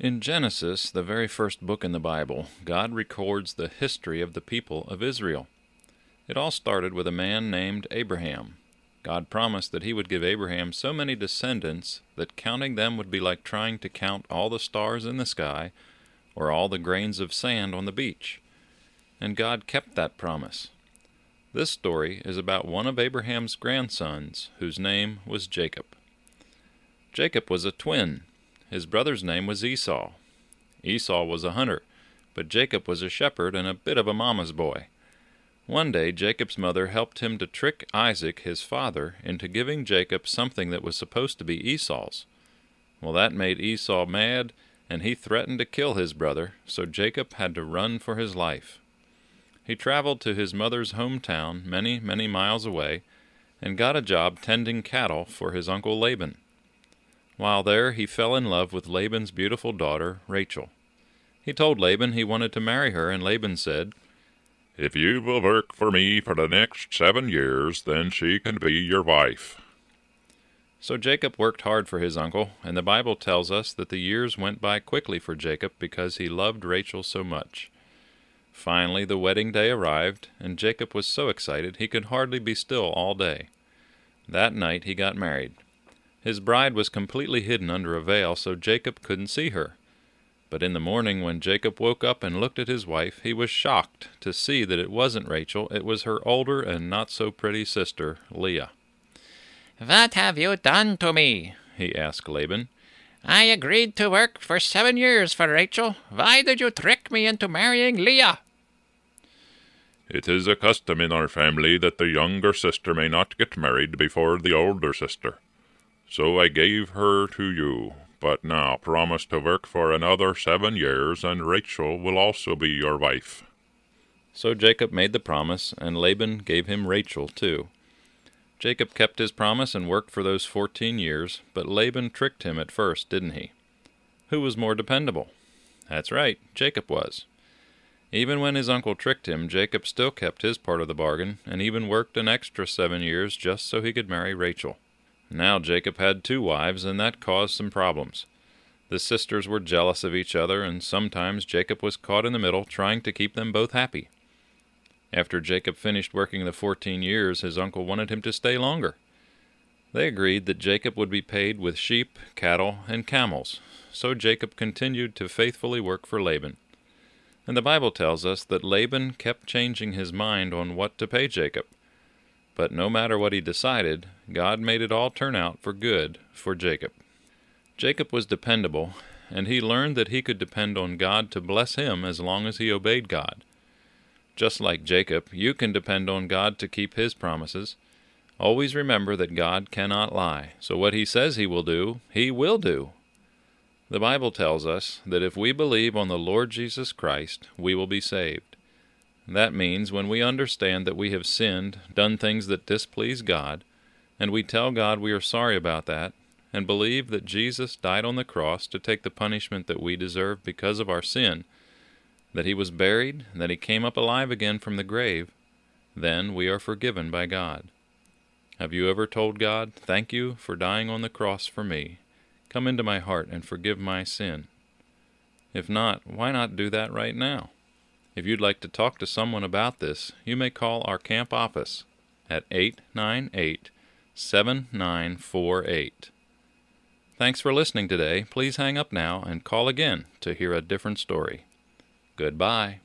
In Genesis, the very first book in the Bible, God records the history of the people of Israel. It all started with a man named Abraham. God promised that he would give Abraham so many descendants that counting them would be like trying to count all the stars in the sky or all the grains of sand on the beach. And God kept that promise. This story is about one of Abraham's grandsons, whose name was Jacob. Jacob was a twin his brother's name was Esau. Esau was a hunter, but Jacob was a shepherd and a bit of a mama's boy. One day Jacob's mother helped him to trick Isaac, his father, into giving Jacob something that was supposed to be Esau's. Well, that made Esau mad, and he threatened to kill his brother, so Jacob had to run for his life. He traveled to his mother's hometown, many, many miles away, and got a job tending cattle for his uncle Laban. While there, he fell in love with Laban's beautiful daughter, Rachel. He told Laban he wanted to marry her, and Laban said, If you will work for me for the next seven years, then she can be your wife. So Jacob worked hard for his uncle, and the Bible tells us that the years went by quickly for Jacob because he loved Rachel so much. Finally, the wedding day arrived, and Jacob was so excited he could hardly be still all day. That night he got married, his bride was completely hidden under a veil, so Jacob couldn't see her. But in the morning, when Jacob woke up and looked at his wife, he was shocked to see that it wasn't Rachel, it was her older and not so pretty sister, Leah. What have you done to me? he asked Laban. I agreed to work for seven years for Rachel. Why did you trick me into marrying Leah? It is a custom in our family that the younger sister may not get married before the older sister. So I gave her to you. But now promise to work for another seven years, and Rachel will also be your wife. So Jacob made the promise, and Laban gave him Rachel too. Jacob kept his promise and worked for those fourteen years, but Laban tricked him at first, didn't he? Who was more dependable? That's right, Jacob was. Even when his uncle tricked him, Jacob still kept his part of the bargain, and even worked an extra seven years just so he could marry Rachel. Now Jacob had two wives, and that caused some problems. The sisters were jealous of each other, and sometimes Jacob was caught in the middle, trying to keep them both happy. After Jacob finished working the fourteen years, his uncle wanted him to stay longer. They agreed that Jacob would be paid with sheep, cattle, and camels, so Jacob continued to faithfully work for Laban. And the Bible tells us that Laban kept changing his mind on what to pay Jacob. But no matter what he decided, God made it all turn out for good for Jacob. Jacob was dependable, and he learned that he could depend on God to bless him as long as he obeyed God. Just like Jacob, you can depend on God to keep his promises. Always remember that God cannot lie, so what he says he will do, he will do. The Bible tells us that if we believe on the Lord Jesus Christ, we will be saved. That means when we understand that we have sinned, done things that displease God, and we tell God we are sorry about that, and believe that Jesus died on the cross to take the punishment that we deserve because of our sin, that he was buried, that he came up alive again from the grave, then we are forgiven by God. Have you ever told God, Thank you for dying on the cross for me? Come into my heart and forgive my sin. If not, why not do that right now? If you'd like to talk to someone about this, you may call our camp office at 898 7948. Thanks for listening today. Please hang up now and call again to hear a different story. Goodbye.